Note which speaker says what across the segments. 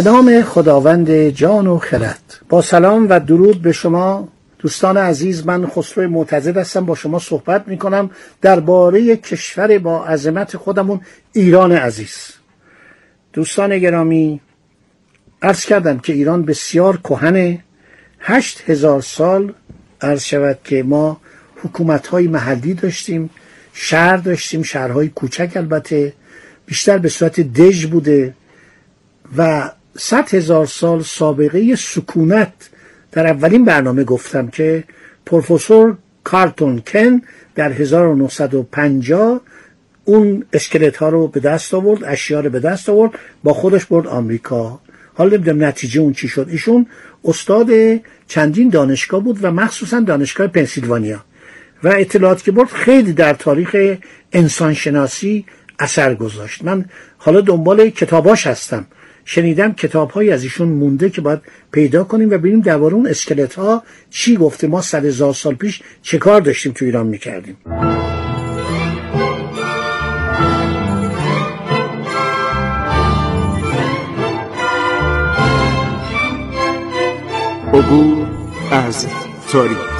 Speaker 1: به نام خداوند جان و خرد. با سلام و درود به شما. دوستان عزیز من خسرو معتزد هستم. با شما صحبت می کنم درباره کشور با عظمت خودمون ایران عزیز. دوستان گرامی عرض کردم که ایران بسیار کهنه. هشت هزار سال عرض شود که ما حکومت های محلی داشتیم شهر داشتیم شهرهای کوچک البته بیشتر به صورت دژ بوده و صد هزار سال سابقه سکونت در اولین برنامه گفتم که پروفسور کارتون کن در 1950 اون اسکلت ها رو به دست آورد اشیا رو به دست آورد با خودش برد آمریکا. حالا نمی‌دونم نتیجه اون چی شد. ایشون استاد چندین دانشگاه بود و مخصوصا دانشگاه پنسیلوانیا. و اطلاعاتی که برد خیلی در تاریخ انسانشناسی اثر گذاشت. من حالا دنبال کتاباش هستم. شنیدم کتاب های از ایشون مونده که باید پیدا کنیم و ببینیم درباره اون اسکلت ها چی گفته. ما صد هزار سال پیش چه کار داشتیم تو ایران می‌کردیم.
Speaker 2: عبور از تاریخ.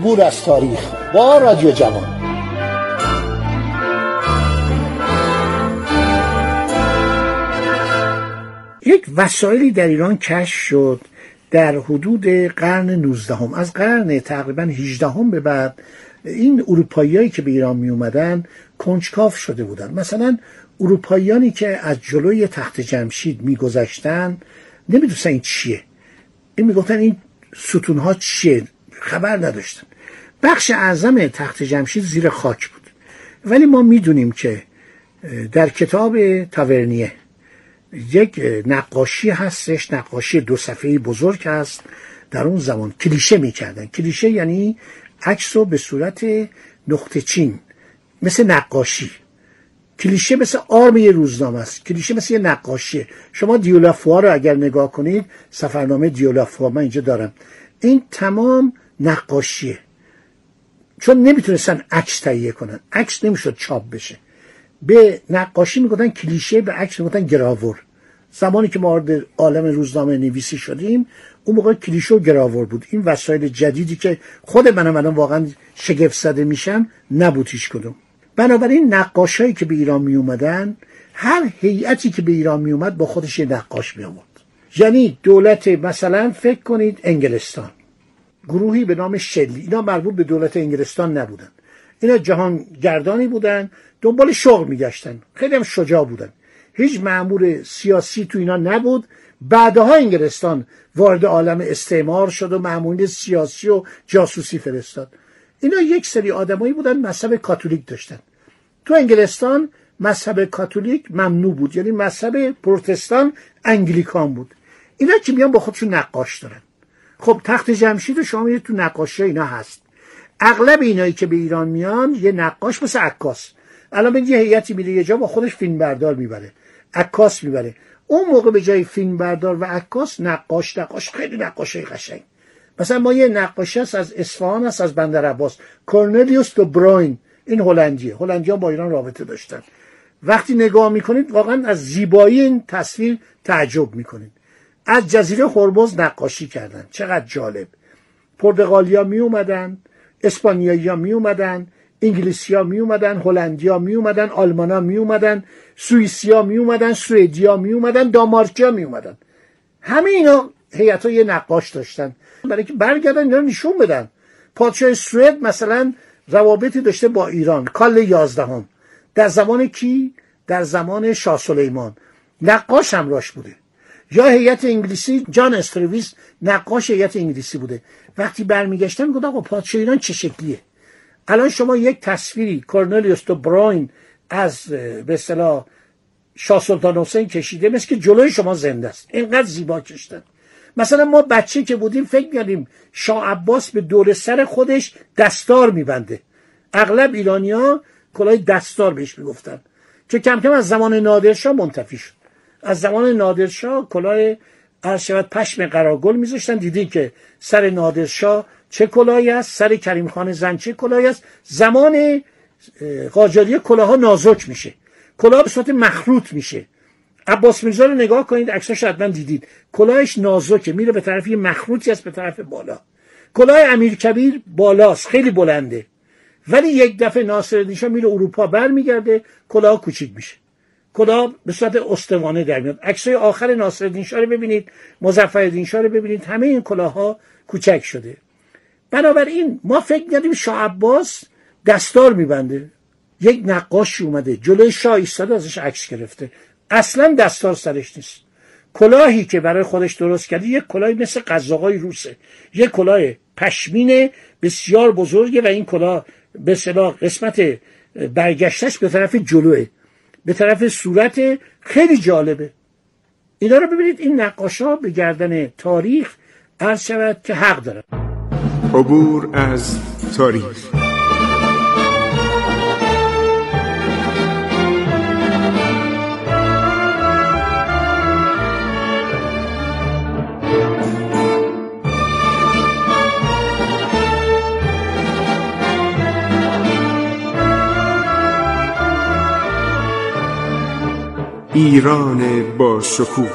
Speaker 1: عبور از تاریخ با رادیو جوان. یک وسایلی در ایران کشف شد در حدود قرن 19 هم. از قرن تقریبا 18 هم به بعد این اروپاییایی که به ایران می اومدن کنجکاف شده بودن مثلا اروپاییانی که از جلوی تخت جمشید میگذشتن نمی‌دونستن این چیه. این می‌گفتن این ستونها چیه؟ خبر نداشتن. بخش اعظم تخت جمشید زیر خاک بود. ولی ما می‌دونیم که در کتاب تاورنیه یک نقاشی هستش نقاشی دو صفحه بزرگ هست. در اون زمان کلیشه می‌کردن. کلیشه یعنی عکس رو به صورت نقطه چین مثل نقاشی. کلیشه مثل آرم یه روزنامه است. کلیشه مثل یه نقاشیه شما دیولافوا رو اگر نگاه کنید سفرنامه دیولافوا من اینجا دارم. این تمام نقاشیه. چون نمی‌تونستن عکس تهیه کنن. عکس نمی‌شد چاپ بشه. به نقاشی می‌گفتن کلیشه به عکس می‌گفتن گراور. زمانی که ما وارد عالم روزنامه نویسی شدیم اون موقع کلیشه و گراور بود. این وسایل جدیدی که خود منم الان واقعا شگفت زده میشم نبود هیچ کدوم. بنابراین نقاشایی که به ایران می اومدن هر هیئتی که به ایران می اومد با خودش یه نقاش می آورد یعنی دولت مثلا فکر کنید انگلستان. گروهی به نام شلی. اینا مربوط به دولت انگلستان نبودن. اینا جهان گردانی بودن دنبال شغل میگشتن. خیلی هم شجاع بودن. هیچ معمور سیاسی تو اینا نبود. بعدها انگلستان وارد عالم استعمار شد و معمولین سیاسی و جاسوسی فرستاد. اینا یک سری آدمایی بودن مذهب کاتولیک داشتن. تو انگلستان مذهب کاتولیک ممنوع بود. یعنی مذهب پروتستان انگلیکان بود. اینا که میان با خودشون نقاش دارن. خب تخت جمشید شما تو نقاشی اینا هست. اغلب اینایی که به ایران میان یه نقاش مثل عکاس. الان یه هیئتی میره یه جا با خودش فیلم بردار می‌بره. عکاس می‌بره. اون موقع به جای فیلم بردار و عکاس نقاش نقاش خیلی نقاشی قشنگ. مثلا ما یه نقاشی هست از اصفهان هست از بندر عباس. کورنلیوس دو بروین. این هلندیه. هلندیا با ایران رابطه داشتن. وقتی نگاه می‌کنید واقعا از زیبایی این تصویر تعجب می‌کنید. از جزیره هرمز نقاشی کردن. چقدر جالب. پرتغالیا می اومدن اسپانیایی ها می اومدن انگلیسی ها می اومدن هلندی ها می اومدن آلمان ها می اومدن سوئیسی ها می اومدن سوئدی ها می اومدن دامارکی ها می اومدن. همه اینا هیئت یه نقاش داشتن. برای که برگردن اینا نشون بدن. پادشاه سوئد مثلا روابطی داشته با ایران. کال یازدهم. در زمان کی؟ در زمان شاه سلیمان. نقاش همراش بوده. یا هیئت انگلیسی جان استرویس نقاش هیئت انگلیسی بوده. وقتی برمیگشتن گفت آقا پادشاه ایران چه شکلیه؟ الان شما یک تصویری کورنلیوس تو براین از به اصطلاح شاه سلطان حسین کشیده مثل که جلوی شما زنده است. اینقدر زیبا کشتن. مثلا ما بچه که بودیم فکر می‌کردیم شاه عباس به دور سر خودش دستار میبنده. اغلب ایرانیا کلاه دستار بهش می‌گفتن. که کم کم از زمان نادرشاه منتفی شد. از زمان نادرشاه کلاه عرض شود پشم قراگل میذاشتن. دیدین که سر نادرشاه چه کلاهی است؟ سر کریم خان زن چه کلاهی است؟ زمان قاجاری کلاه ها نازک میشه. کلاه به صورت مخروط میشه. عباس میرزا رو نگاه کنید عکساش حتما دیدید. کلاهش نازکه میره به طرف یه مخروطی است به طرف بالا. کلاه امیر کبیر بالاست خیلی بلنده. ولی یک دفعه ناصرالدین شاه میره اروپا برمیگرده کلاه کوچیک میشه. کلاه به صورت استوانه در میاد. عکسای آخر ناصرالدین شاه رو ببینید مظفرالدین شاه رو ببینید همه این کلاه ها کوچک شده. بنابراین ما فکر کردیم شاه عباس دستار میبنده. یک نقاش اومده جلوی شاه ایستاده ازش عکس گرفته. اصلا دستار سرش نیست. کلاهی که برای خودش درست کرده یک کلاهی مثل قزاقای روسه. یک کلاه پشمین بسیار بزرگه و این کلاه به صلاح قسمت برگشتش به طرف جلوه. به طرف صورت خیلی جالبه. اینا رو ببینید این نقاشا به گردن تاریخ عرض شود که حق دارن.
Speaker 2: عبور از تاریخ. ایران با شکوه.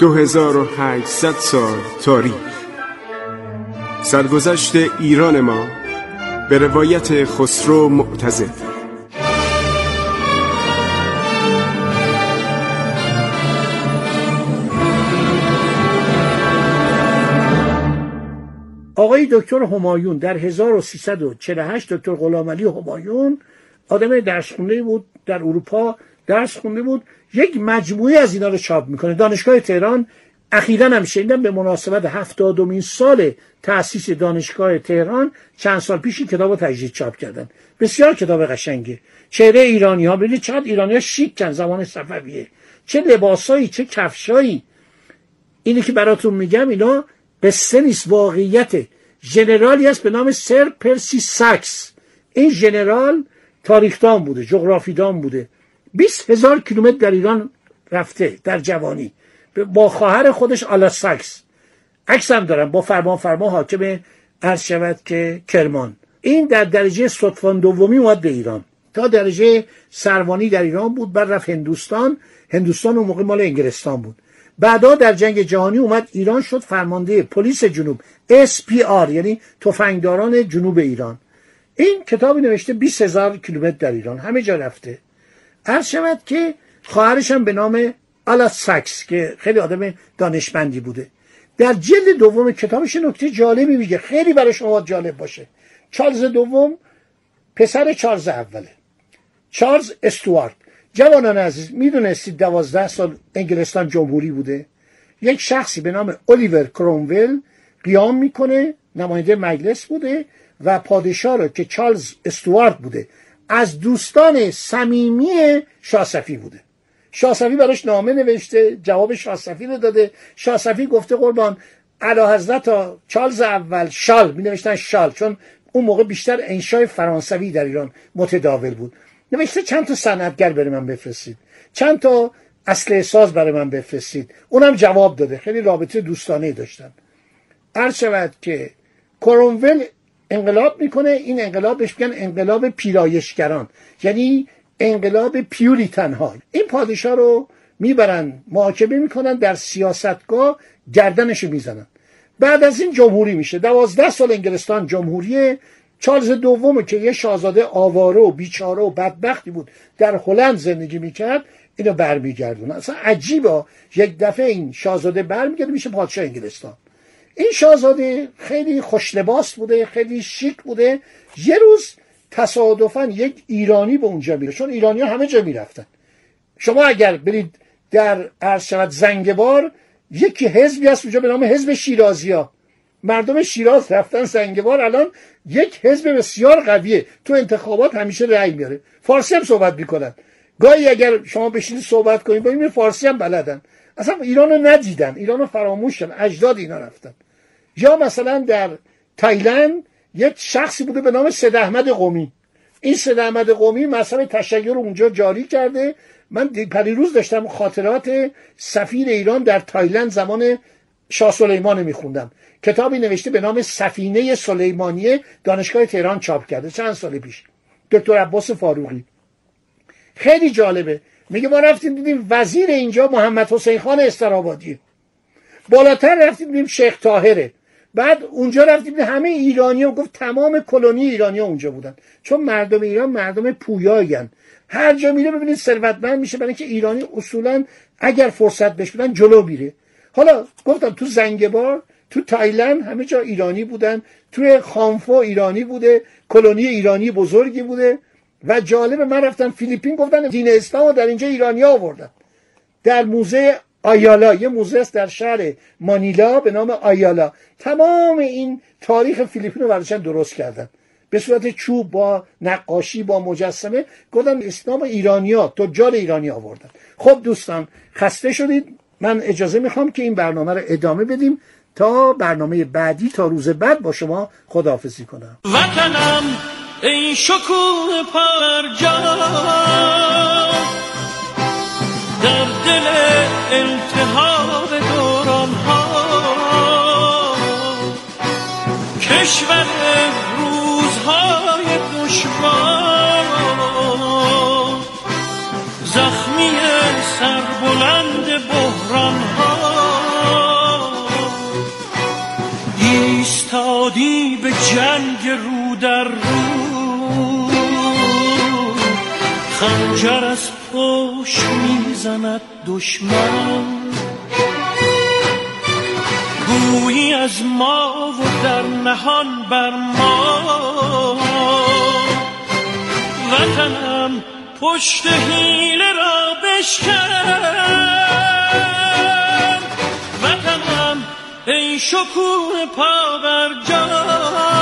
Speaker 2: 2800 سال تاریخ. سرگذشت ایران ما به روایت خسرو معتزد.
Speaker 1: آقای دکتر همایون در 1348 دکتر غلام علی همایون آدم درس بود در اروپا. درس خونده بود. یک مجموعه از اینا رو چاپ می‌کنه. دانشگاه تهران اخیرا هم شنیدم به مناسبت هفتادمین سال تأسیس دانشگاه تهران چند سال پیش کتاب رو تجدید چاپ کردن. بسیار کتاب قشنگه. چهره ایرانی ها ببینید چقدر ایرانی ها شیکن زمان صفویه. چه لباسایی چه کفشایی. اینی که براتون میگم اینا قصه نیست واقعیت. ژنرالی است به نام سر پرسی ساکس. این ژنرال تاریخدان بوده جغرافیدان بوده. 20 هزار کیلومتر در ایران رفته در جوانی. با خواهر خودش آلا ساکس عکس هم دارم. با فرمان فرما حاکم عرض شود که کرمان. این در درجه صدفان دومی اومد به ایران. تا درجه سروانی در ایران بود بعد رفت هندوستان. هندوستان اون موقع مال انگلستان بود. بعدا در جنگ جهانی اومد ایران شد فرمانده پلیس جنوب SPR یعنی تفنگداران جنوب ایران. این کتابی نوشته 20 هزار کیلومتر در ایران. همه جا رفته. عرض شود که خواهرش هم به نام آلا ساکس که خیلی آدم دانشمندی بوده. در جلد دوم کتابش نکته جالبی میگه. خیلی برای شما جالب باشه. چارلز دوم پسر چارلز اوله. چارلز استوارت. جوانان عزیز می‌دونستید دوازده سال انگلستان جمهوری بوده. یک شخصی به نام الیور کرومول قیام می‌کنه. نماینده مجلس بوده و پادشاه رو که چارلز استوارت بوده. از دوستان صمیمی شاسفی بوده. شاسفی براش نامه نوشته جواب شاسفی رو داده. شاسفی گفته قربان علا حضرت چارلز اول شال. می نوشتن شال چون اون موقع بیشتر انشای فرانسوی در ایران متداول بود. نوشته چند تا صنعتگر برای من بفرستید. چند تا اصل ساز برای من بفرستید. اونم جواب داده. خیلی رابطه دوستانه داشتن. عرض شود که کرونول انقلاب می‌کنه این انقلاب بهش میگن انقلاب پیرایشگران. یعنی انقلاب پیوریتن ها این پادشاه رو می‌برن محاکمه می‌کنن در سیاستگاه گردنش می‌زنن. بعد از این جمهوری میشه. دوازده سال انگلستان جمهوری چارلز دوم که یه شاهزاده آواره و بیچاره و بدبختی بود در هلند زندگی می‌کرد اینو برمیگردونه. اصلا عجیبه. یک دفعه این شاهزاده برمیگرده میشه پادشاه انگلستان. این شاهزاده خیلی خوشلباس بوده خیلی شیک بوده. یه روز تصادفا یک ایرانی به اونجا میره چون ایرانی ها همه جا می‌رفتن. شما اگر برید در عرض شود زنگبار یکی حزبی هست اونجا به نام حزب شیرازی ها مردم شیراز رفتن زنگبار الان یک حزب بسیار قویه. تو انتخابات همیشه رأی میاره. فارسی هم صحبت می‌کنن. گاهی اگر شما بشینید صحبت کنید با فارسی هم بلدن. اصلا ایران رو ندیدن. ایران رو فراموش شدن اجداد اینا رفتن. یا مثلا در تایلند یک شخصی بوده به نام سید احمد قومی. این سید احمد قومی مثلا تشیع رو اونجا جاری کرده. من پریروز داشتم خاطرات سفیر ایران در تایلند زمان شاه سلیمان میخوندم. کتابی نوشته به نام سفینه سلیمانیه دانشگاه تهران چاپ کرده. چند سال پیش. دکتر عباس فاروقی. خیلی جالبه. میگه ما رفتیم دیدیم وزیر اینجا محمد حسین خان استرابادی بالاتر رفتیم دیدیم شیخ تاهره بعد اونجا رفتیم همه ایرانی ها گفت تمام کلونی ایرانی ها اونجا بودن. چون مردم ایران مردم پویایین هر جا میره ببینید ثروتمند میشه برای اینکه ایرانی اصولا اگر فرصت بهش بدن جلو میره. حالا گفتم تو زنگبار تو تایلند همه جا ایرانی بودن. توی خانفو ایرانی بوده کلونی ایرانی بزرگی بوده. و جالب من رفتم فیلیپین گفتن دین اسلام در اینجا ایرانی آوردن. در موزه آیالا یه موزه است در شهر مانیلا به نام آیالا. تمام این تاریخ فیلیپین رو برداشتن درست کردن. به صورت چوب با نقاشی با مجسمه گفتن اسلام ایرانیا تجار ایرانی آوردن. خب دوستان خسته شدید. من اجازه می‌خوام که این برنامه رو ادامه بدیم تا برنامه بعدی تا روز بعد با شما خداحافظی کنم.
Speaker 3: وطنم شکوه در دل التهاب دوران ها کشور روزهای دشوار. زخمی سربلند بحران ها ایستادی به جنگ رو در رو. خنجر از پشت می‌زند دشمن. گویی از ما و در نهان بر ما. وطنم پشت حیله را بشکن. وطنم ای شکوه پا بر جان